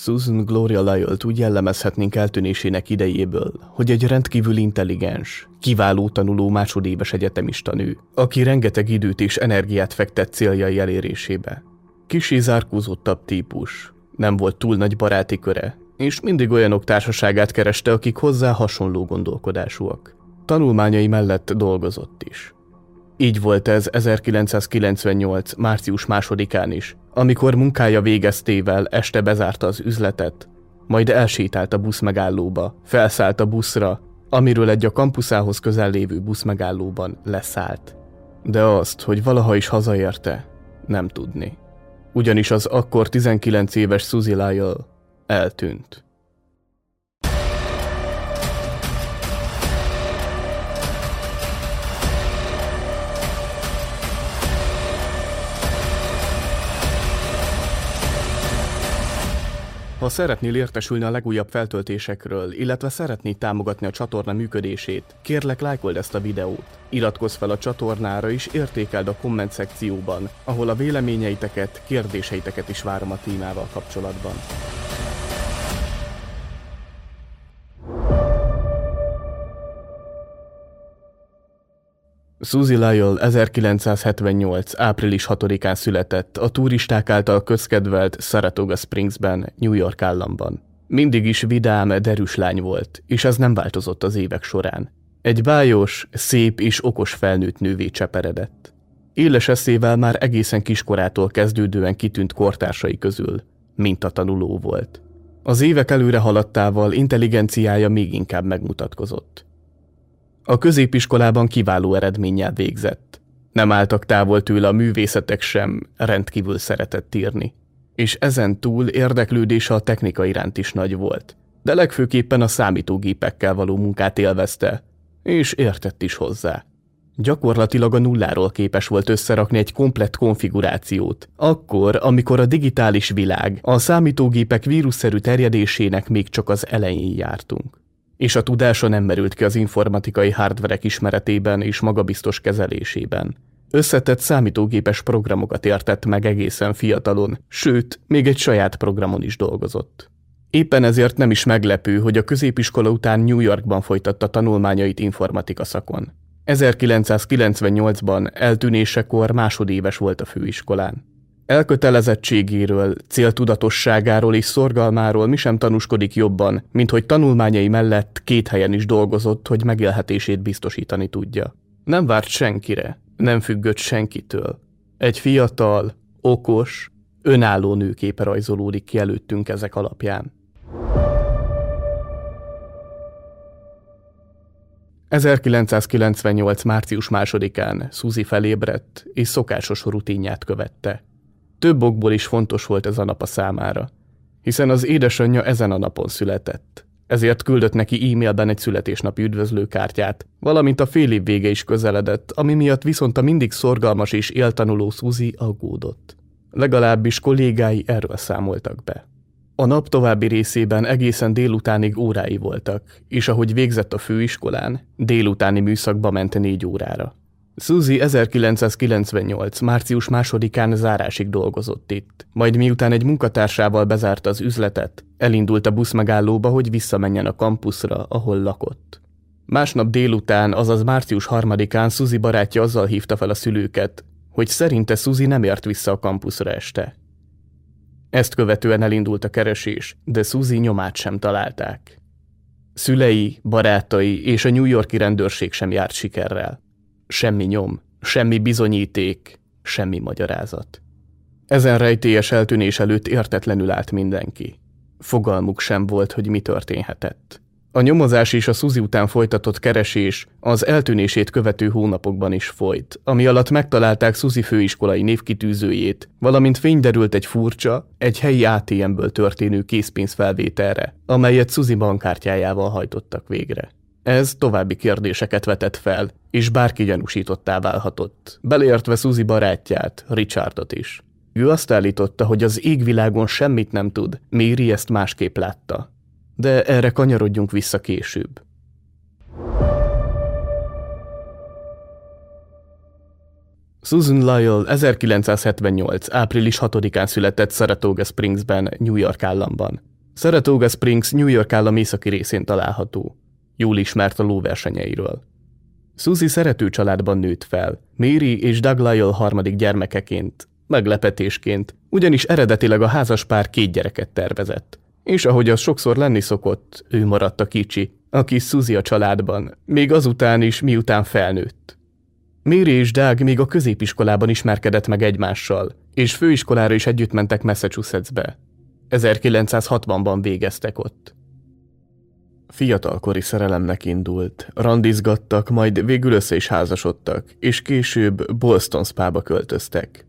Susan Gloria Lyle-t úgy jellemezhetnénk eltűnésének idejéből, hogy egy rendkívül intelligens, kiváló tanuló másodéves egyetemista nő, aki rengeteg időt és energiát fektet céljai elérésébe. Kisé zárkózottabb típus, nem volt túl nagy baráti köre, és mindig olyanok társaságát kereste, akik hozzá hasonló gondolkodásúak. Tanulmányai mellett dolgozott is. Így volt ez 1998. március másodikán is, amikor munkája végeztével este bezárta az üzletet, majd elsétált a busz megállóba, felszállt a buszra, amiről egy a kampuszához közel lévő busz megállóban leszállt. De azt, hogy valaha is hazaérte, nem tudni. Ugyanis az akkor 19 éves Suzy Lyle eltűnt. Ha szeretnél értesülni a legújabb feltöltésekről, illetve szeretnéd támogatni a csatorna működését, kérlek lájkold ezt a videót. Iratkozz fel a csatornára és értékeld a komment szekcióban, ahol a véleményeiteket, kérdéseiteket is várom a témával kapcsolatban. Suzy Lyle 1978. április 6-án született a turisták által közkedvelt Saratoga Springsben, New York államban. Mindig is vidám, derűs lány volt, és ez nem változott az évek során. Egy bájos, szép és okos felnőtt nővé cseperedett. Éles eszével már egészen kiskorától kezdődően kitűnt kortársai közül, mint a tanuló volt. Az évek előre haladtával intelligenciája még inkább megmutatkozott. A középiskolában kiváló eredménnyel végzett. Nem álltak távol tőle a művészetek sem, rendkívül szeretett írni. És ezen túl érdeklődése a technika iránt is nagy volt. De legfőképpen a számítógépekkel való munkát élvezte, és értett is hozzá. Gyakorlatilag a nulláról képes volt összerakni egy komplett konfigurációt, akkor, amikor a digitális világ, a számítógépek vírusszerű terjedésének még csak az elején jártunk és a tudása nem merült ki az informatikai hardverek ismeretében és magabiztos kezelésében. Összetett számítógépes programokat értett meg egészen fiatalon, sőt, még egy saját programon is dolgozott. Éppen ezért nem is meglepő, hogy a középiskola után New Yorkban folytatta tanulmányait informatika szakon. 1998-ban eltűnésekor másodéves volt a főiskolán. Elkötelezettségéről, céltudatosságáról és szorgalmáról mi sem tanúskodik jobban, mint hogy tanulmányai mellett két helyen is dolgozott, hogy megélhetését biztosítani tudja. Nem várt senkire, nem függött senkitől. Egy fiatal, okos, önálló nőképe rajzolódik ki előttünk ezek alapján. 1998. március másodikán Suzy felébredt, és szokásos rutinját követte. Több okból is fontos volt ez a nap a számára, hiszen az édesanyja ezen a napon született. Ezért küldött neki e-mailben egy születésnapi üdvözlőkártyát, valamint a fél év vége is közeledett, ami miatt viszont a mindig szorgalmas és éltanuló Suzy aggódott. Legalábbis kollégái erről számoltak be. A nap további részében egészen délutánig órái voltak, és ahogy végzett a főiskolán, délutáni műszakba ment négy órára. Suzy 1998. március másodikán zárásig dolgozott itt, majd miután egy munkatársával bezárta az üzletet, elindult a buszmegállóba, hogy visszamenjen a kampuszra, ahol lakott. Másnap délután, azaz március harmadikán Suzy barátja azzal hívta fel a szülőket, hogy szerinte Suzy nem ért vissza a kampuszra este. Ezt követően elindult a keresés, de Suzy nyomát sem találták. Szülei, barátai és a New Yorki rendőrség sem járt sikerrel. Semmi nyom, semmi bizonyíték, semmi magyarázat. Ezen rejtélyes eltűnés előtt értetlenül állt mindenki. Fogalmuk sem volt, hogy mi történhetett. A nyomozás és a Suzi után folytatott keresés az eltűnését követő hónapokban is folyt, ami alatt megtalálták Suzi főiskolai névkitűzőjét, valamint fényderült egy furcsa, egy helyi ATM-ből történő készpénzfelvételre, amelyet Suzi bankkártyájával hajtottak végre. Ez további kérdéseket vetett fel, és bárki gyanúsítottá válhatott, beleértve Suzy barátját, Richardot is. Ő azt állította, hogy az égvilágon semmit nem tud, Méri ezt másképp látta. De erre kanyarodjunk vissza később. Susan Lyle 1978. április 6-án született Saratoga Springsben, New York államban. Saratoga Springs New York állam északi részén található. Jól ismert a lóversenyeiről. Suzy szerető családban nőtt fel, Mary és Doug Lyle harmadik gyermekeként, meglepetésként, ugyanis eredetileg a házas pár két gyereket tervezett. És ahogy az sokszor lenni szokott, ő maradt a kicsi, aki Suzy a családban, még azután is, miután felnőtt. Mary és Doug még a középiskolában ismerkedett meg egymással, és főiskolára is együtt mentek Massachusettsbe. 1960-ban végeztek ott. Fiatalkori szerelemnek indult, randizgattak, majd végül össze is házasodtak, és később Boston Spa-ba költöztek.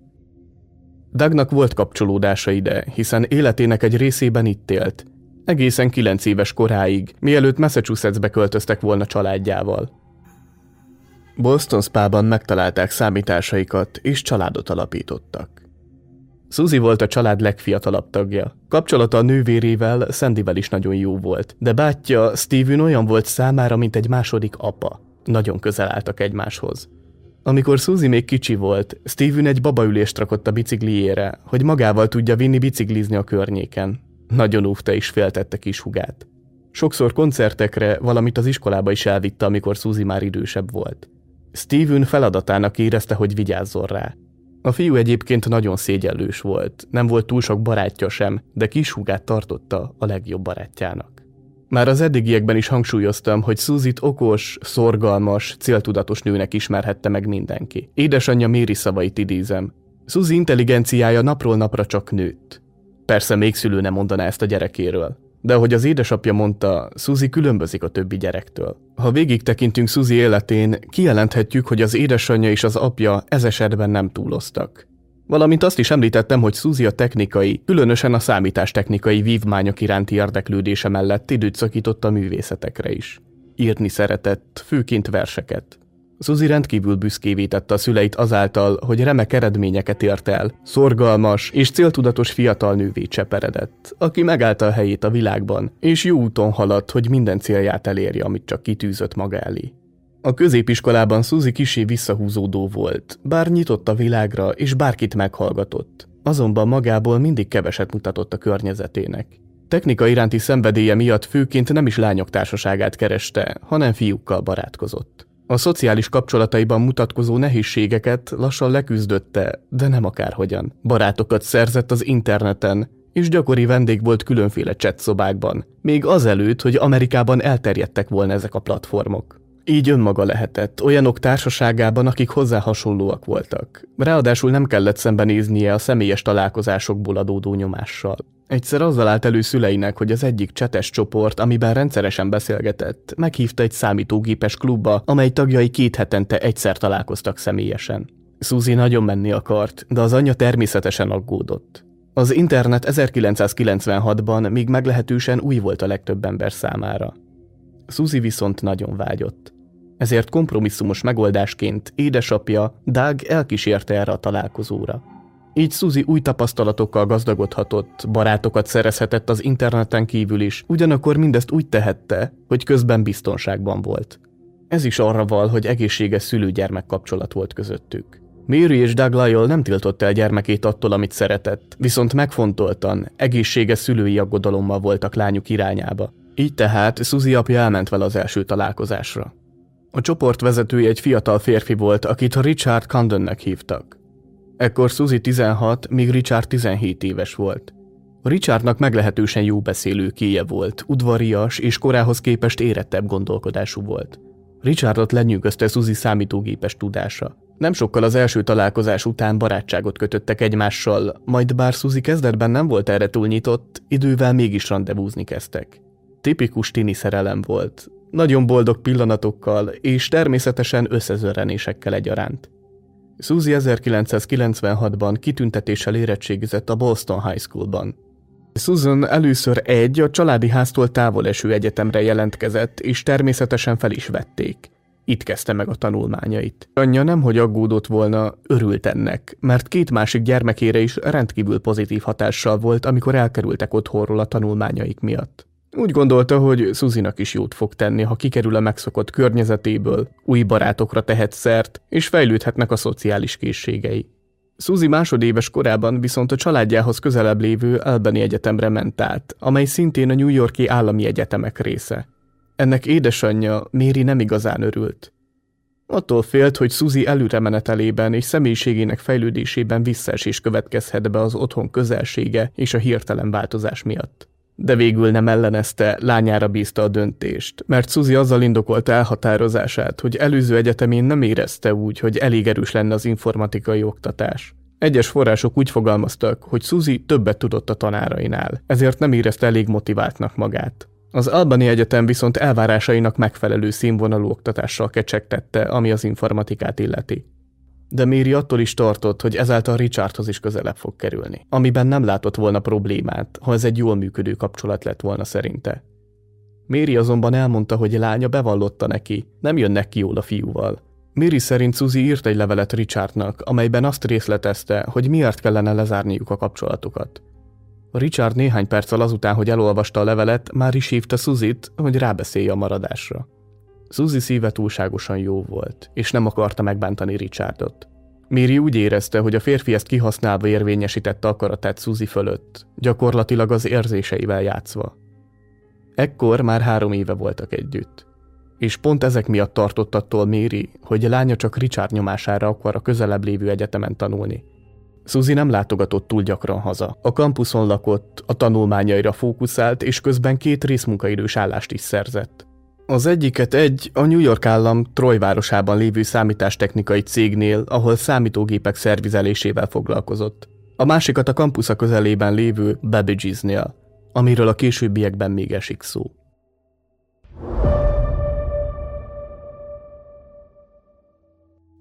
Dagnak volt kapcsolódása ide, hiszen életének egy részében itt élt, egészen kilenc éves koráig, mielőtt Massachusettsbe költöztek volna családjával. Boston Spa-ban megtalálták számításaikat, és családot alapítottak. Suzy volt a család legfiatalabb tagja. Kapcsolata a nővérével, Sandyvel is nagyon jó volt, de bátyja Steven olyan volt számára, mint egy második apa. Nagyon közel álltak egymáshoz. Amikor Suzy még kicsi volt, Steven egy babaülést rakott a bicikliére, hogy magával tudja vinni biciklizni a környéken. Nagyon óvta és féltette kis hugát. Sokszor koncertekre, valamit az iskolába is elvitte, amikor Suzy már idősebb volt. Steven feladatának érezte, hogy vigyázzon rá. A fiú egyébként nagyon szégyellős volt, nem volt túl sok barátja sem, de kis húgát tartotta a legjobb barátjának. Már az eddigiekben is hangsúlyoztam, hogy Szuzit okos, szorgalmas, céltudatos nőnek ismerhette meg mindenki. Édesanyja Méri szavait idézem. Suzy intelligenciája napról napra csak nőtt. Persze még szülő nem mondaná ezt a gyerekéről. De ahogy az édesapja mondta, Suzy különbözik a többi gyerektől. Ha végig tekintünk Suzy életén, kijelenthetjük, hogy az édesanyja és az apja ez esetben nem túloztak. Valamint azt is említettem, hogy Suzy a technikai, különösen a számítástechnikai vívmányok iránti érdeklődése mellett időt szakított a művészetekre is. Írni szeretett, főként verseket. Suzy rendkívül büszkévé tette a szüleit azáltal, hogy remek eredményeket ért el, szorgalmas és céltudatos fiatal nővé cseperedett, aki megállta a helyét a világban, és jó úton haladt, hogy minden célját elérje, amit csak kitűzött maga elé. A középiskolában Suzy kisé visszahúzódó volt, bár nyitott a világra, és bárkit meghallgatott. Azonban magából mindig keveset mutatott a környezetének. Technika iránti szenvedélye miatt főként nem is lányok társaságát kereste, hanem fiúkkal barátkozott. A szociális kapcsolataiban mutatkozó nehézségeket lassan leküzdötte, de nem akárhogyan. Barátokat szerzett az interneten, és gyakori vendég volt különféle chatszobákban, még azelőtt, hogy Amerikában elterjedtek volna ezek a platformok. Így önmaga lehetett, olyanok társaságában, akik hozzá hasonlóak voltak. Ráadásul nem kellett szembenéznie a személyes találkozásokból adódó nyomással. Egyszer azzal állt elő szüleinek, hogy az egyik csetes csoport, amiben rendszeresen beszélgetett, meghívta egy számítógépes klubba, amely tagjai két hetente egyszer találkoztak személyesen. Suzy nagyon menni akart, de az anyja természetesen aggódott. Az internet 1996-ban még meglehetősen új volt a legtöbb ember számára. Suzy viszont nagyon vágyott. Ezért kompromisszumos megoldásként édesapja Doug elkísérte erre a találkozóra. Így Suzy új tapasztalatokkal gazdagodhatott, barátokat szerezhetett az interneten kívül is, ugyanakkor mindezt úgy tehette, hogy közben biztonságban volt. Ez is arra val, hogy egészséges szülő-gyermek kapcsolat volt közöttük. Mary és Doug Lyle nem tiltotta el gyermekét attól, amit szeretett, viszont megfontoltan, egészséges szülői aggodalommal voltak lányuk irányába. Így tehát Suzy apja elment vele az első találkozásra. A csoport vezetője egy fiatal férfi volt, akit Richard Condonnek hívtak. Ekkor Suzy 16, míg Richard 17 éves volt. Richardnak meglehetősen jó beszélő kéje volt, udvarias és korához képest érettebb gondolkodású volt. Richardot lenyűgözte Suzy számítógépes tudása. Nem sokkal az első találkozás után barátságot kötöttek egymással, majd bár Suzy kezdetben nem volt erre túl nyitott, idővel mégis rendezvúzni kezdtek. Tipikus tini szerelem volt, nagyon boldog pillanatokkal és természetesen összezörrenésekkel egyaránt. Suzy 1996-ban kitüntetéssel érettségizett a Boston High Schoolban. Susan először egy a családi háztól távol eső egyetemre jelentkezett, és természetesen fel is vették. Itt kezdte meg a tanulmányait. Anyja nemhogy aggódott volna, örült ennek, mert két másik gyermekére is rendkívül pozitív hatással volt, amikor elkerültek otthonról a tanulmányaik miatt. Úgy gondolta, hogy Suzinak is jót fog tenni, ha kikerül a megszokott környezetéből, új barátokra tehet szert, és fejlődhetnek a szociális készségei. Suzy másodéves korában viszont a családjához közelebb lévő Albany Egyetemre ment át, amely szintén a New Yorki állami egyetemek része. Ennek édesanyja, Méri nem igazán örült. Attól félt, hogy Suzy előremenetelében és személyiségének fejlődésében visszaesés következhet be az otthon közelsége és a hirtelen változás miatt. De végül nem ellenezte, lányára bízta a döntést, mert Suzy azzal indokolta elhatározását, hogy előző egyetemén nem érezte úgy, hogy elég erős lenne az informatikai oktatás. Egyes források úgy fogalmaztak, hogy Suzy többet tudott a tanárainál, ezért nem érezte elég motiváltnak magát. Az Albani Egyetem viszont elvárásainak megfelelő színvonalú oktatással kecsegtette, ami az informatikát illeti. De Méri attól is tartott, hogy ezáltal Richardhoz is közelebb fog kerülni, amiben nem látott volna problémát, ha ez egy jól működő kapcsolat lett volna szerinte. Méri azonban elmondta, hogy lánya bevallotta neki, nem jönnek ki jól a fiúval. Méri szerint Suzy írt egy levelet Richardnak, amelyben azt részletezte, hogy miért kellene lezárniuk a kapcsolatukat. Richard néhány perccel azután, hogy elolvasta a levelet, már is hívta Suzit, hogy rábeszélje a maradásra. Suzy szíve túlságosan jó volt, és nem akarta megbántani Richardot. Miri úgy érezte, hogy a férfi ezt kihasználva érvényesítette akaratát Suzy fölött, gyakorlatilag az érzéseivel játszva. Ekkor már három éve voltak együtt. És pont ezek miatt tartott attól Méri, hogy a lánya csak Richard nyomására akar a közelebb lévő egyetemen tanulni, Suzy nem látogatott túl gyakran haza. A kampuszon lakott, a tanulmányaira fókuszált, és közben két részmunkaidős állást is szerzett. Az egyiket egy a New York állam Troy városában lévő számítástechnikai cégnél, ahol számítógépek szervizelésével foglalkozott. A másikat a kampusza közelében lévő Babbage's-nél, amiről a későbbiekben még esik szó.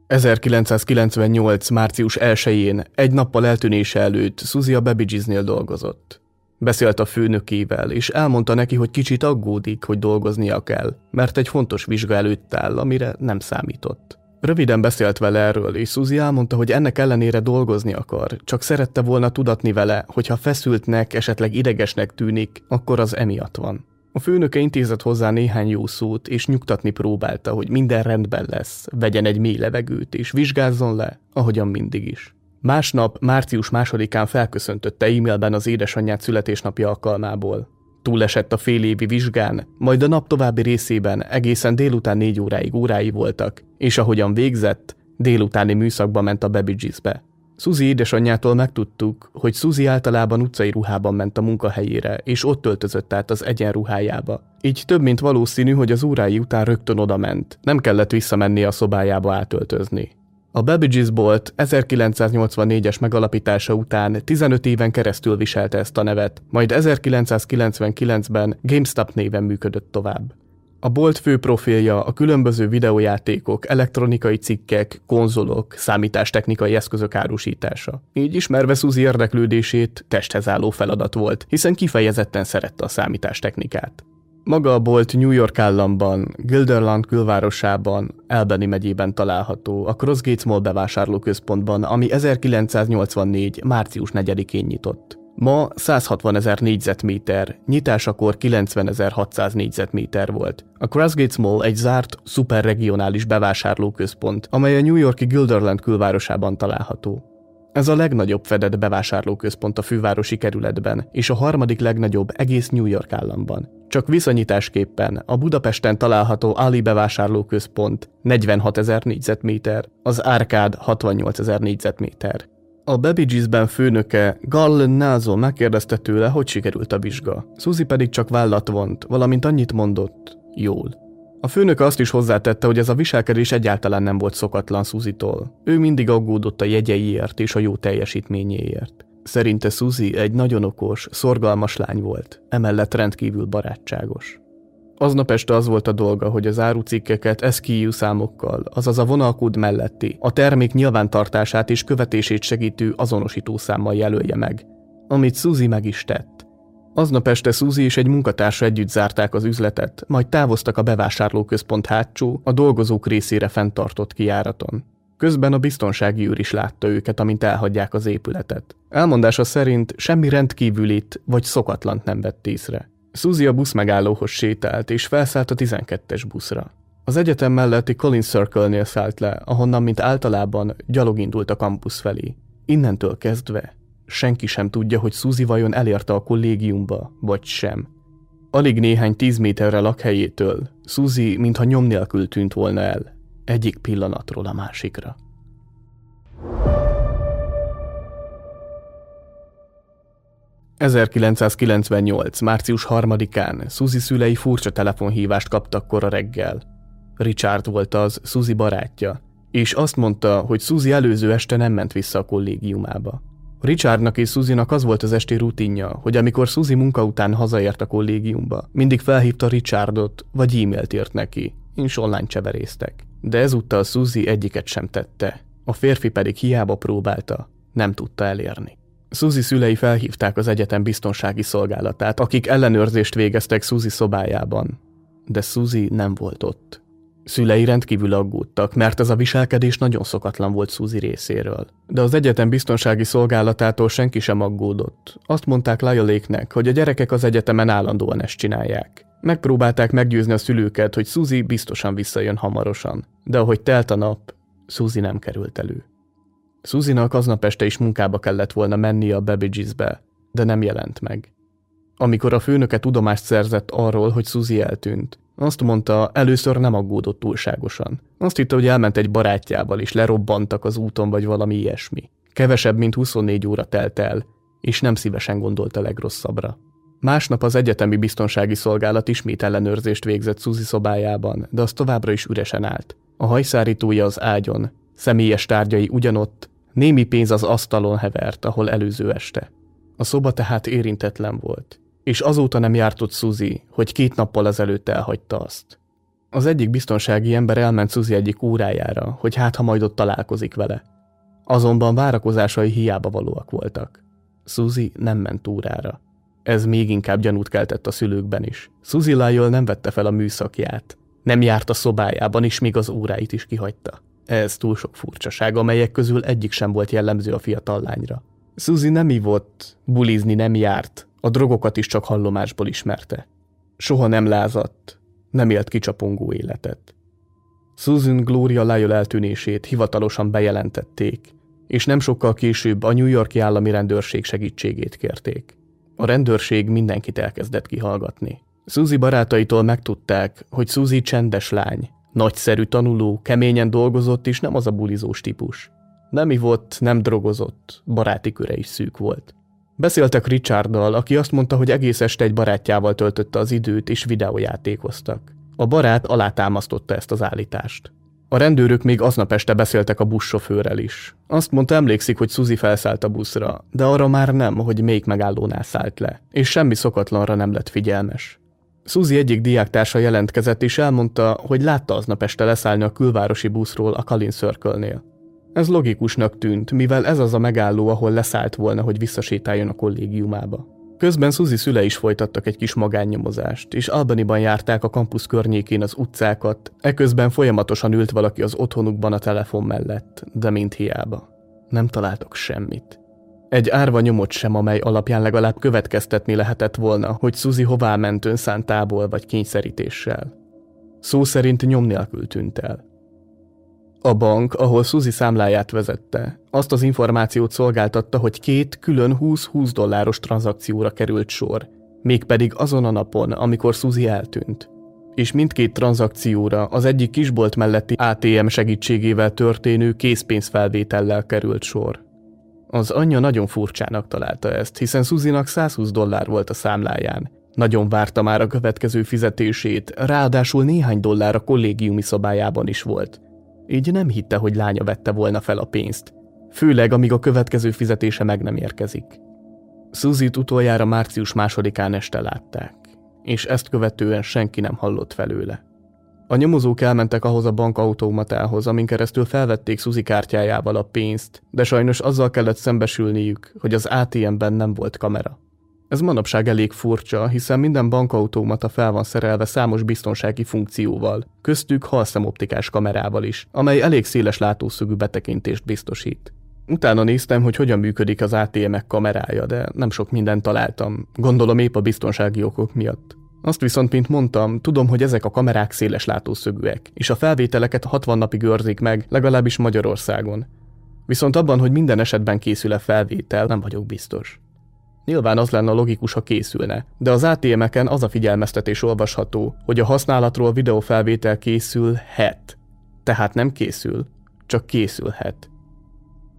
1998. március 1-én, egy nappal eltűnése előtt Suzy a Babbage's-nél dolgozott. Beszélt a főnökével, és elmondta neki, hogy kicsit aggódik, hogy dolgoznia kell, mert egy fontos vizsga előtt áll, amire nem számított. Röviden beszélt vele erről, és Suzy elmondta, hogy ennek ellenére dolgozni akar, csak szerette volna tudatni vele, hogy ha feszültnek, esetleg idegesnek tűnik, akkor az emiatt van. A főnöke intézett hozzá néhány jó szót, és nyugtatni próbálta, hogy minden rendben lesz, vegyen egy mély levegőt, és vizsgázzon le, ahogyan mindig is. Másnap, március másodikán felköszöntötte e-mailben az édesanyját születésnapja alkalmából. Túlesett a fél évi vizsgán, majd a nap további részében egészen délután négy óráig órái voltak, és ahogyan végzett, délutáni műszakba ment a Babbage's-be. Suzy édesanyjától megtudtuk, hogy Suzy általában utcai ruhában ment a munkahelyére, és ott öltözött át az egyenruhájába. Így több mint valószínű, hogy az órái után rögtön oda ment. Nem kellett visszamenni a szobájába átöltözni. A Babbage's Bolt 1984-es megalapítása után 15 éven keresztül viselte ezt a nevet, majd 1999-ben GameStop néven működött tovább. A bolt fő profilja a különböző videójátékok, elektronikai cikkek, konzolok, számítástechnikai eszközök árusítása. Így ismerve Suzy érdeklődését testhez álló feladat volt, hiszen kifejezetten szerette a számítástechnikát. Maga a bolt New York államban, Gilderland külvárosában, Albany megyében található, a Crossgates Mall bevásárlóközpontban, ami 1984. március 4-én nyitott. Ma 160 ezer négyzetméter, nyitásakor 90 600 négyzetméter volt. A Crossgates Mall egy zárt, szuperregionális bevásárlóközpont, amely a New Yorki Gilderland külvárosában található. Ez a legnagyobb fedett bevásárlóközpont a fővárosi kerületben, és a harmadik legnagyobb egész New York államban. Csak viszonyításképpen a Budapesten található Ali bevásárlóközpont 46 ezer négyzetméter, az Árkád 68 ezer négyzetméter. A Babbage's-ben főnöke Garland Nelson megkérdezte tőle, hogy sikerült a vizsga. Suzy pedig csak vállat vont, valamint annyit mondott, jól. A főnök azt is hozzátette, hogy ez a viselkedés egyáltalán nem volt szokatlan Suzy-tól. Ő mindig aggódott a jegyeiért és a jó teljesítményéért. Szerinte Suzy egy nagyon okos, szorgalmas lány volt, emellett rendkívül barátságos. Aznap este az volt a dolga, hogy az árucikkeket SKU számokkal, azaz a vonalkód melletti, a termék nyilvántartását és követését segítő azonosítószámmal jelölje meg, amit Suzy meg is tett. Aznap este Suzy és egy munkatársa együtt zárták az üzletet, majd távoztak a bevásárlóközpont hátsó, a dolgozók részére fenntartott kiáraton. Közben a biztonsági őr is látta őket, amint elhagyják az épületet. Elmondása szerint semmi rendkívülit vagy szokatlant nem vett észre. Suzy a busz megállóhoz sétált, és felszállt a 12-es buszra. Az egyetem melletti Collins Circle-nél szállt le, ahonnan, mint általában, gyalog indult a kampusz felé. Innentől kezdve senki sem tudja, hogy Suzy vajon elérte a kollégiumba, vagy sem. Alig néhány tíz méterre lakhelyétől Suzy mintha nyom nélkül tűnt volna el, egyik pillanatról a másikra. 1998. március 3-án Suzy szülei furcsa telefonhívást kaptak kora reggel. Richard volt az, Suzy barátja, és azt mondta, hogy Suzy előző este nem ment vissza a kollégiumába. Richardnak és Suzynak az volt az esti rutinja, hogy amikor Suzy munka után hazaért a kollégiumba, mindig felhívta Richardot, vagy e-mailt írt neki, és online cseverésztek. De ezúttal Suzy egyiket sem tette, a férfi pedig hiába próbálta, nem tudta elérni. Suzy szülei felhívták az egyetem biztonsági szolgálatát, akik ellenőrzést végeztek Suzy szobájában. De Suzy nem volt ott. Szülei rendkívül aggódtak, mert ez a viselkedés nagyon szokatlan volt Suzy részéről. De az egyetem biztonsági szolgálatától senki sem aggódott. Azt mondták Lajoléknek, hogy a gyerekek az egyetemen állandóan ezt csinálják. Megpróbálták meggyőzni a szülőket, hogy Suzy biztosan visszajön hamarosan. De ahogy telt a nap, Suzy nem került elő. Suzinak aznap este is munkába kellett volna mennie a Babbages-be, de nem jelent meg. Amikor a főnöke tudomást szerzett arról, hogy Suzy eltűnt, azt mondta, először nem aggódott túlságosan. Azt hitte, hogy elment egy barátjával, és lerobbantak az úton, vagy valami ilyesmi. Kevesebb, mint 24 óra telt el, és nem szívesen gondolt a legrosszabbra. Másnap az egyetemi biztonsági szolgálat ismét ellenőrzést végzett Suzy szobájában, de az továbbra is üresen állt. A hajszárítója az ágyon, személyes tárgyai ugyanott, némi pénz az asztalon hevert, ahol előző este. A szoba tehát érintetlen volt és azóta nem jártott Suzy, hogy két nappal ezelőtt elhagyta azt. Az egyik biztonsági ember elment Suzy egyik órájára, hogy hát ha majd ott találkozik vele. Azonban várakozásai hiába valóak voltak. Suzy nem ment órára. Ez még inkább gyanút keltett a szülőkben is. Suzy Lyle nem vette fel a műszakját. Nem járt a szobájában, és még az óráit is kihagyta. Ez túl sok furcsaság, amelyek közül egyik sem volt jellemző a fiatal lányra. Suzy nem ivott, bulizni nem járt, a drogokat is csak hallomásból ismerte. Soha nem lázadt, nem élt kicsapongó életet. Susan Gloria Lyle eltűnését hivatalosan bejelentették, és nem sokkal később a New Yorki állami rendőrség segítségét kérték. A rendőrség mindenkit elkezdett kihallgatni. Suzy barátaitól megtudták, hogy Suzy csendes lány, nagyszerű tanuló, keményen dolgozott, és nem az a bulizós típus. Nem ivott, nem drogozott, baráti köre is szűk volt. Beszéltek Richarddal, aki azt mondta, hogy egész este egy barátjával töltötte az időt, és videójátékoztak. A barát alátámasztotta ezt az állítást. A rendőrök még aznap este beszéltek a buszsofőrrel is. Azt mondta, emlékszik, hogy Suzy felszállt a buszra, de arra már nem, hogy melyik megállónál szállt le, és semmi szokatlanra nem lett figyelmes. Suzy egyik diáktársa jelentkezett, és elmondta, hogy látta aznap este leszállni a külvárosi buszról a Kalin Circle-nél. Ez logikusnak tűnt, mivel ez az a megálló, ahol leszállt volna, hogy visszasétáljon a kollégiumába. Közben Suzy szüle is folytattak egy kis magánnyomozást, és Albaniban járták a kampusz környékén az utcákat, eközben folyamatosan ült valaki az otthonukban a telefon mellett, de mint hiába. Nem találtak semmit. Egy árva nyomot sem, amely alapján legalább következtetni lehetett volna, hogy Suzy hová ment önszántából vagy kényszerítéssel. Szó szerint nyom nélkül tűnt el. A bank, ahol Suzy számláját vezette, azt az információt szolgáltatta, hogy két külön 20-20 dolláros tranzakcióra került sor, mégpedig azon a napon, amikor Suzy eltűnt. És mindkét tranzakcióra az egyik kisbolt melletti ATM segítségével történő készpénzfelvétellel került sor. Az anyja nagyon furcsának találta ezt, hiszen Suzynak 120 dollár volt a számláján. Nagyon várta már a következő fizetését, ráadásul néhány dollár a kollégiumi szobájában is volt – így nem hitte, hogy lánya vette volna fel a pénzt, főleg amíg a következő fizetése meg nem érkezik. Suzy-t utoljára március másodikán este látták, és ezt követően senki nem hallott felőle. A nyomozók elmentek ahhoz a bankautomatához, amin keresztül felvették Suzy kártyájával a pénzt, de sajnos azzal kellett szembesülniük, hogy az ATM-ben nem volt kamera. Ez manapság elég furcsa, hiszen minden bankautomata fel van szerelve számos biztonsági funkcióval, köztük halszemoptikás kamerával is, amely elég széles látószögű betekintést biztosít. Utána néztem, hogy hogyan működik az ATM-ek kamerája, de nem sok mindent találtam, gondolom épp a biztonsági okok miatt. Azt viszont, mint mondtam, tudom, hogy ezek a kamerák széles látószögűek, és a felvételeket 60 napig őrzik meg, legalábbis Magyarországon. Viszont abban, hogy minden esetben készül-e felvétel, nem vagyok biztos. Nyilván az lenne logikus, ha készülne, de az ATM-eken az a figyelmeztetés olvasható, hogy a használatról videófelvétel készülhet. Tehát nem készül, csak készülhet.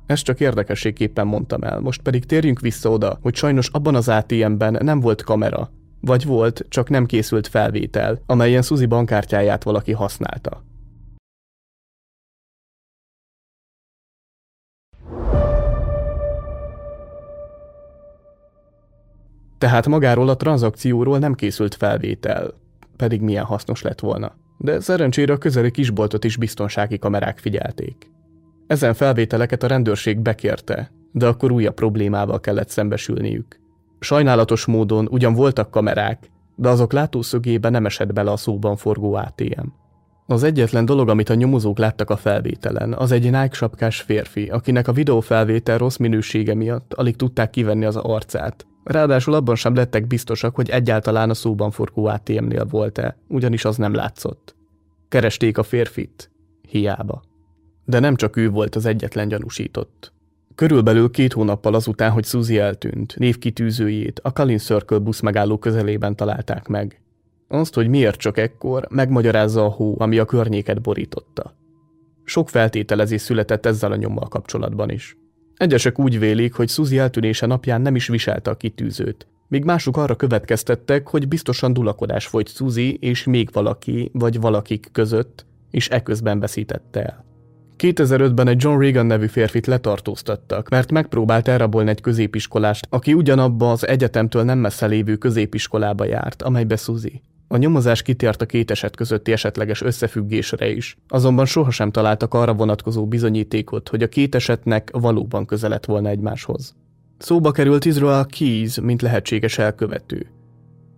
Ezt csak érdekességképpen mondtam el, most pedig térjünk vissza oda, hogy sajnos abban az ATM-ben nem volt kamera, vagy volt, csak nem készült felvétel, amelyen Suzy bankkártyáját valaki használta. Tehát magáról a tranzakcióról nem készült felvétel, pedig milyen hasznos lett volna. De szerencsére a közeli kisboltot is biztonsági kamerák figyelték. Ezen felvételeket a rendőrség bekérte, de akkor újabb problémával kellett szembesülniük. Sajnálatos módon ugyan voltak kamerák, de azok látószögébe nem esett bele a szóban forgó ATM. Az egyetlen dolog, amit a nyomozók láttak a felvételen, az egy Nike sapkás férfi, akinek a videófelvétel rossz minősége miatt alig tudták kivenni az arcát. Ráadásul abban sem lettek biztosak, hogy egyáltalán a szóban forgó ATM-nél volt-e, ugyanis az nem látszott. Keresték a férfit. Hiába. De nem csak ő volt az egyetlen gyanúsított. Körülbelül két hónappal azután, hogy Suzy eltűnt, névkitűzőjét a Kalin Circle busz megálló közelében találták meg. Azt, hogy miért csak ekkor, megmagyarázza a hó, ami a környéket borította. Sok feltételezés született ezzel a nyommal kapcsolatban is. Egyesek úgy vélik, hogy Suzy eltűnése napján nem is viselte a kitűzőt, míg mások arra következtettek, hogy biztosan dulakodás folyt Suzy és még valaki vagy valakik között, és eközben veszítette el. 2005-ben egy John Reagan nevű férfit letartóztattak, mert megpróbált elrabolni egy középiskolást, aki ugyanabba az egyetemtől nem messze lévő középiskolába járt, amelybe Suzy. A nyomozás kitért a két eset közötti esetleges összefüggésre is, azonban sohasem találtak arra vonatkozó bizonyítékot, hogy a két esetnek valóban közelett volna egymáshoz. Szóba került Israel Keys, mint lehetséges elkövető.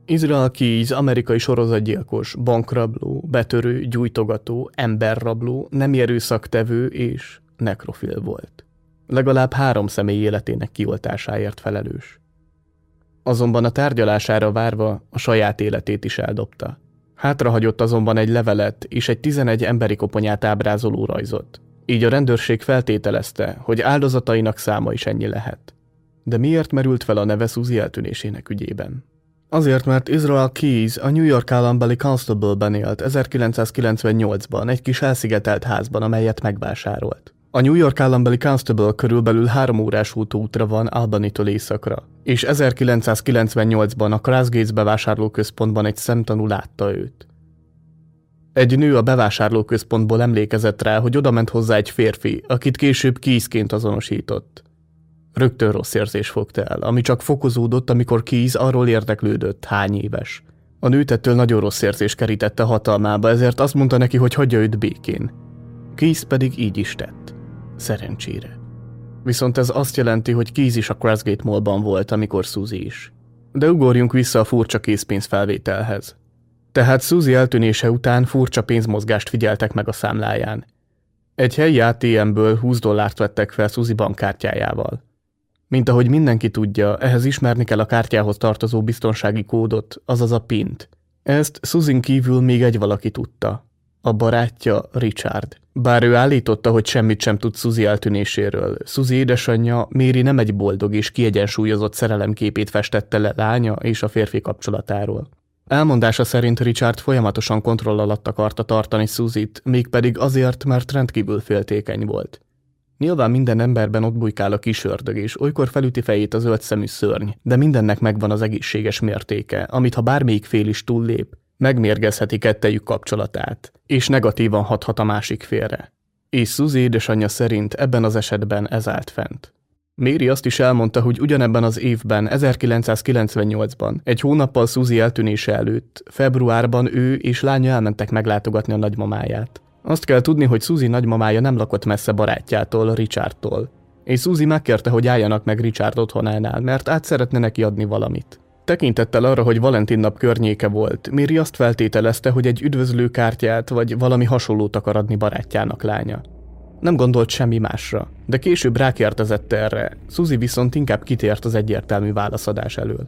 Israel Keys amerikai sorozatgyilkos, bankrabló, betörő, gyújtogató, emberrabló, nem erőszaktevő és nekrofil volt. Legalább három személy életének kioltásáért felelős. Azonban a tárgyalására várva a saját életét is eldobta. Hátrahagyott azonban egy levelet és egy 11 emberi koponyát ábrázoló rajzot. Így a rendőrség feltételezte, hogy áldozatainak száma is ennyi lehet. De miért merült fel a neve Suzy eltűnésének ügyében? Azért, mert Israel Keys a New York állambeli Constable-ben élt 1998-ban egy kis elszigetelt házban, amelyet megvásárolt. A New York állambeli Constable körülbelül három órás útra van Albany-től északra, és 1998-ban a Crossgates bevásárlóközpontban egy szemtanú látta őt. Egy nő a bevásárlóközpontból emlékezett rá, hogy odament hozzá egy férfi, akit később kízként azonosított. Rögtön rossz érzés fogta el, ami csak fokozódott, amikor Keys arról érdeklődött, hány éves. A nőt ettől nagyon rossz érzés kerítette hatalmába, ezért azt mondta neki, hogy hagyja őt békén. Keys pedig így is tett. Szerencsére. Viszont ez azt jelenti, hogy Keys is a Crossgate Mallban volt, amikor Suzy is. De ugorjunk vissza a furcsa készpénzfelvételhez. Tehát Suzy eltűnése után furcsa pénzmozgást figyeltek meg a számláján. Egy helyi ATM-ből 20 dollárt vettek fel Suzy bankkártyájával. Mint ahogy mindenki tudja, ehhez ismerni kell a kártyához tartozó biztonsági kódot, azaz a PINT. Ezt Susan kívül még egy valaki tudta. A barátja Richard. Bár ő állította, hogy semmit sem tud Suzy eltűnéséről, Suzy édesanyja Méri nem egy boldog és kiegyensúlyozott szerelemképét festette le lánya és a férfi kapcsolatáról. Elmondása szerint Richard folyamatosan kontroll alatt akarta tartani Suzit, mégpedig azért, mert rendkívül féltékeny volt. Nyilván minden emberben ott bujkál a kis ördög, és olykor felüti fejét az zöld szemű szörny, de mindennek megvan az egészséges mértéke, amit ha bármelyik fél is túllép, megmérgezheti kettejük kapcsolatát, és negatívan hathat a másik félre. És Suzy édesanyja szerint ebben az esetben ez állt fent. Méri azt is elmondta, hogy ugyanebben az évben, 1998-ban, egy hónappal Suzy eltűnése előtt, februárban ő és lánya elmentek meglátogatni a nagymamáját. Azt kell tudni, hogy Suzy nagymamája nem lakott messze barátjától, Richardtól. És Suzy megkérte, hogy álljanak meg Richard otthonánál, mert át szeretne neki adni valamit. Tekintettel arra, hogy Valentin nap környéke volt, Miri azt feltételezte, hogy egy üdvözlőkártyát vagy valami hasonlót akar adni barátjának lánya. Nem gondolt semmi másra, de később rákérdezett erre, Suzy viszont inkább kitért az egyértelmű válaszadás elől.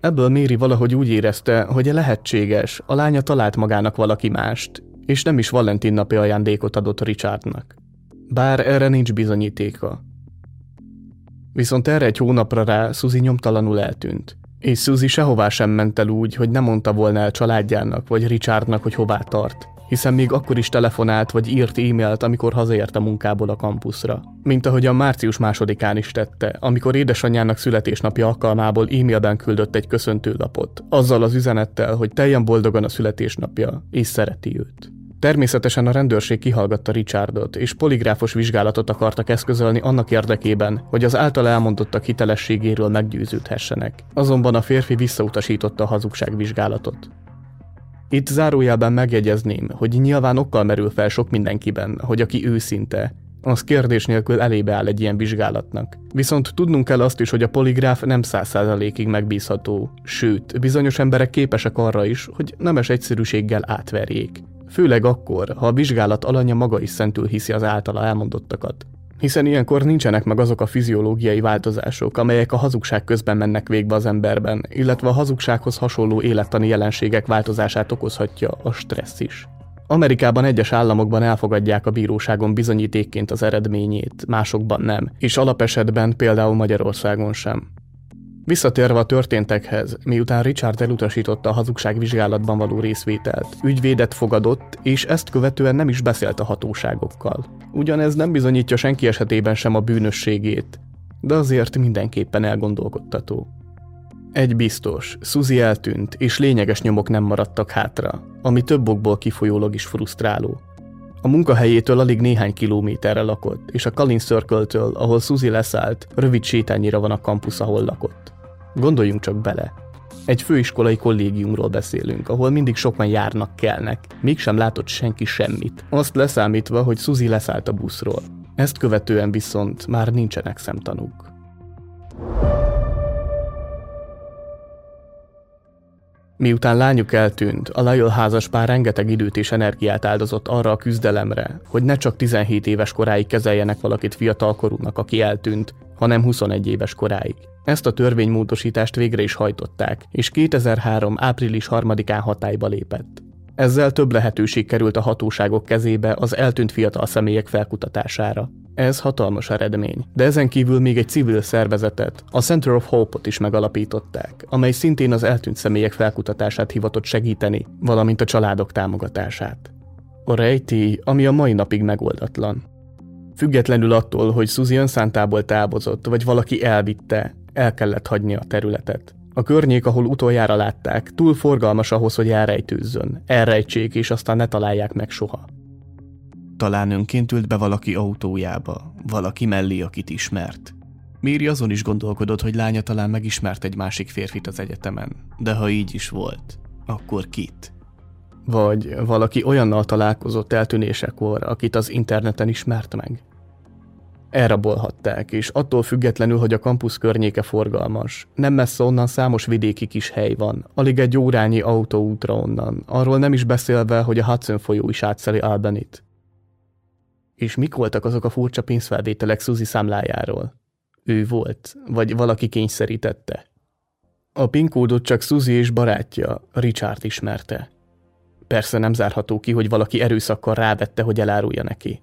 Ebből Méri valahogy úgy érezte, hogy lehetséges, a lánya talált magának valaki mást, és nem is Valentin napi ajándékot adott Richardnak. bár erre nincs bizonyítéka. Viszont erre egy hónapra rá Suzy nyomtalanul eltűnt. És Suzy sehová sem ment el úgy, hogy nem mondta volna el családjának vagy Richardnak, hogy hová tart hiszen még akkor is telefonált vagy írt e-mailt, amikor hazaért a munkából a kampuszra. Mint ahogy a március másodikán is tette, amikor édesanyjának születésnapja alkalmából e-mailben küldött egy köszöntőlapot, azzal az üzenettel, hogy teljen boldogan a születésnapja, és szereti őt. Természetesen a rendőrség kihallgatta Richardot, és poligráfos vizsgálatot akartak eszközölni annak érdekében, hogy az által elmondottak hitelességéről meggyőződhessenek. Azonban a férfi visszautasította a hazugságvizsgálatot. Itt zárójelben megjegyezném, hogy nyilván okkal merül fel sok mindenkiben, hogy aki őszinte, az kérdés nélkül elébe áll egy ilyen vizsgálatnak. Viszont tudnunk kell azt is, hogy a poligráf nem száz százalékig megbízható, sőt, bizonyos emberek képesek arra is, hogy nemes egyszerűséggel átverjék. Főleg akkor, ha a vizsgálat alanya maga is szentül hiszi az általa elmondottakat hiszen ilyenkor nincsenek meg azok a fiziológiai változások, amelyek a hazugság közben mennek végbe az emberben, illetve a hazugsághoz hasonló élettani jelenségek változását okozhatja a stressz is. Amerikában egyes államokban elfogadják a bíróságon bizonyítékként az eredményét, másokban nem, és alapesetben például Magyarországon sem. Visszatérve a történtekhez, miután Richard elutasította a hazugságvizsgálatban való részvételt, ügyvédet fogadott, és ezt követően nem is beszélt a hatóságokkal. Ugyanez nem bizonyítja senki esetében sem a bűnösségét, de azért mindenképpen elgondolkodtató. Egy biztos, Suzy eltűnt, és lényeges nyomok nem maradtak hátra, ami több okból kifolyólag is frusztráló. A munkahelyétől alig néhány kilométerre lakott, és a Kalin Circle-től, ahol Suzy leszállt, rövid sétányira van a kampusz, ahol lakott. Gondoljunk csak bele. Egy főiskolai kollégiumról beszélünk, ahol mindig sokan járnak, kelnek. Mégsem látott senki semmit. Azt leszámítva, hogy Suzy leszállt a buszról. Ezt követően viszont már nincsenek szemtanúk. Miután lányuk eltűnt, a Lyle házas pár rengeteg időt és energiát áldozott arra a küzdelemre, hogy ne csak 17 éves koráig kezeljenek valakit fiatalkorúnak, aki eltűnt, hanem 21 éves koráig. Ezt a törvénymódosítást végre is hajtották, és 2003. április 3-án hatályba lépett. Ezzel több lehetőség került a hatóságok kezébe az eltűnt fiatal személyek felkutatására. Ez hatalmas eredmény, de ezen kívül még egy civil szervezetet, a Center of Hope-ot is megalapították, amely szintén az eltűnt személyek felkutatását hivatott segíteni, valamint a családok támogatását. A rejtély, ami a mai napig megoldatlan. Függetlenül attól, hogy Suzy önszántából távozott, vagy valaki elvitte, el kellett hagyni a területet. A környék, ahol utoljára látták, túl forgalmas ahhoz, hogy elrejtőzzön, elrejtsék, és aztán ne találják meg soha. Talán önként ült be valaki autójába, valaki mellé, akit ismert. Méri azon is gondolkodott, hogy lánya talán megismert egy másik férfit az egyetemen, de ha így is volt, akkor kit? Vagy valaki olyannal találkozott eltűnésekor, akit az interneten ismert meg? Elrabolhatták, és attól függetlenül, hogy a kampusz környéke forgalmas. Nem messze onnan számos vidéki kis hely van, alig egy órányi autóútra onnan, arról nem is beszélve, hogy a Hudson folyó is átszeli Albanit. És mik voltak azok a furcsa pénzfelvételek Suzy számlájáról? Ő volt, vagy valaki kényszerítette. A pinkódot csak Suzy és barátja, Richard ismerte. Persze nem zárható ki, hogy valaki erőszakkal rávette, hogy elárulja neki.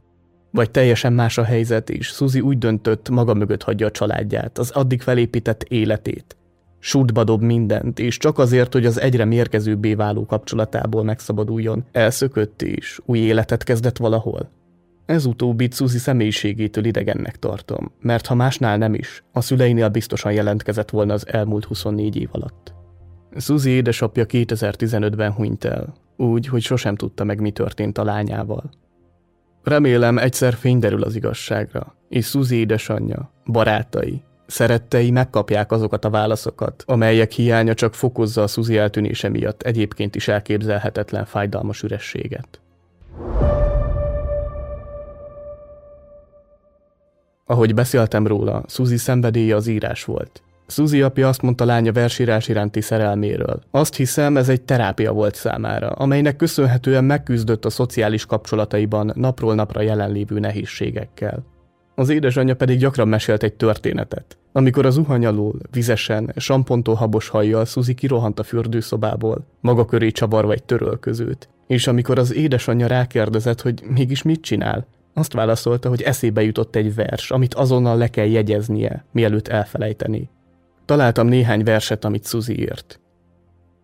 Vagy teljesen más a helyzet is. Suzy úgy döntött, maga mögött hagyja a családját, az addig felépített életét. Sútba dob mindent, és csak azért, hogy az egyre mérgezőbbé váló kapcsolatából megszabaduljon, elszökött és új életet kezdett valahol. Ez utóbbit Suzy személyiségétől idegennek tartom, mert ha másnál nem is, a szüleinél biztosan jelentkezett volna az elmúlt 24 év alatt. Suzy édesapja 2015-ben hunyt el, úgy, hogy sosem tudta meg, mi történt a lányával. Remélem egyszer fény derül az igazságra, és Suzy édesanyja, barátai, szerettei megkapják azokat a válaszokat, amelyek hiánya csak fokozza a Suzy eltűnése miatt egyébként is elképzelhetetlen fájdalmas ürességet. Ahogy beszéltem róla, Suzy szenvedélye az írás volt. Suzy apja azt mondta lánya versírás iránti szerelméről. Azt hiszem, ez egy terápia volt számára, amelynek köszönhetően megküzdött a szociális kapcsolataiban napról napra jelenlévő nehézségekkel. Az édesanyja pedig gyakran mesélt egy történetet. Amikor az zuhany vizesen, sampontól habos hajjal Suzy kirohant a fürdőszobából, maga köré csavarva egy törölközőt, és amikor az édesanyja rákérdezett, hogy mégis mit csinál, Azt válaszolta, hogy eszébe jutott egy vers, amit azonnal le kell jegyeznie, mielőtt elfelejteni. Találtam néhány verset, amit Suzy írt.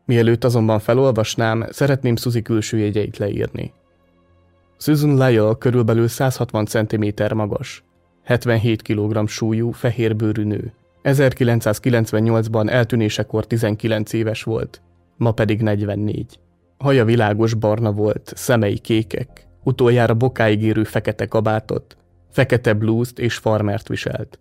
Mielőtt azonban felolvasnám, szeretném Suzy külső jegyeit leírni. Susan Lyle körülbelül 160 cm magas, 77 kg súlyú, fehérbőrű nő. 1998-ban eltűnésekor 19 éves volt, ma pedig 44. Haja világos barna volt, szemei kékek, utoljára bokáig érő fekete kabátot, fekete blúzt és farmert viselt.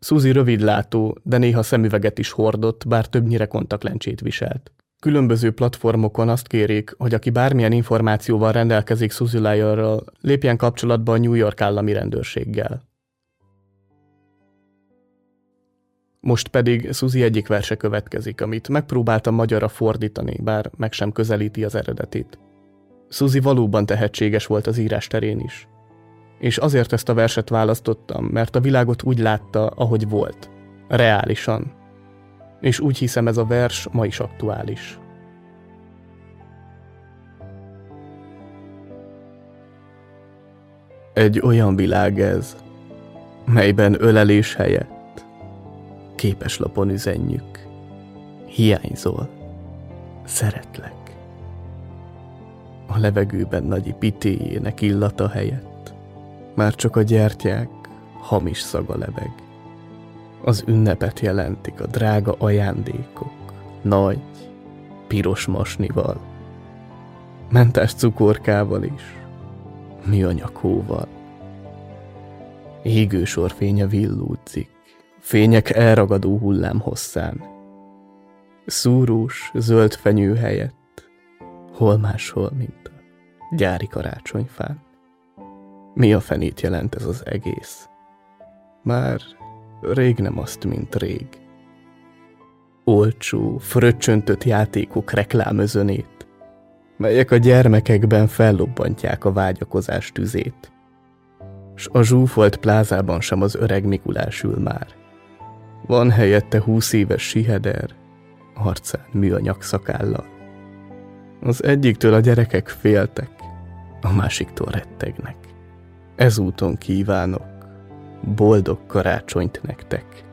Suzy rövidlátó, de néha szemüveget is hordott, bár többnyire kontaktlencsét viselt. Különböző platformokon azt kérik, hogy aki bármilyen információval rendelkezik Suzy Lyerről, lépjen kapcsolatba a New York állami rendőrséggel. Most pedig Suzy egyik verse következik, amit megpróbáltam magyarra fordítani, bár meg sem közelíti az eredetét. Suzy valóban tehetséges volt az írás terén is. És azért ezt a verset választottam, mert a világot úgy látta, ahogy volt. Reálisan. És úgy hiszem ez a vers ma is aktuális. Egy olyan világ ez, melyben ölelés helyett képeslapon üzenjük. Hiányzol. Szeretlek. A levegőben nagy pitéjének illata helyett. Már csak a gyertyák hamis szaga lebeg. Az ünnepet jelentik a drága ajándékok, nagy, piros masnival, mentás cukorkával is, műanyag hóval. Égő sorfénye villúdzik, fények elragadó hullám hosszán. Szúrós, zöld fenyő helyett, hol máshol, mint a gyári karácsonyfán. Mi a fenét jelent ez az egész? Már rég nem azt, mint rég. Olcsó, fröccsöntött játékok reklámözönét, melyek a gyermekekben fellobbantják a vágyakozás tüzét. S a zsúfolt plázában sem az öreg Mikulás ül már. Van helyette húsz éves siheder, arcán műanyag szakállal. Az egyiktől a gyerekek féltek, a másiktól rettegnek. Ezúton kívánok boldog karácsonyt nektek.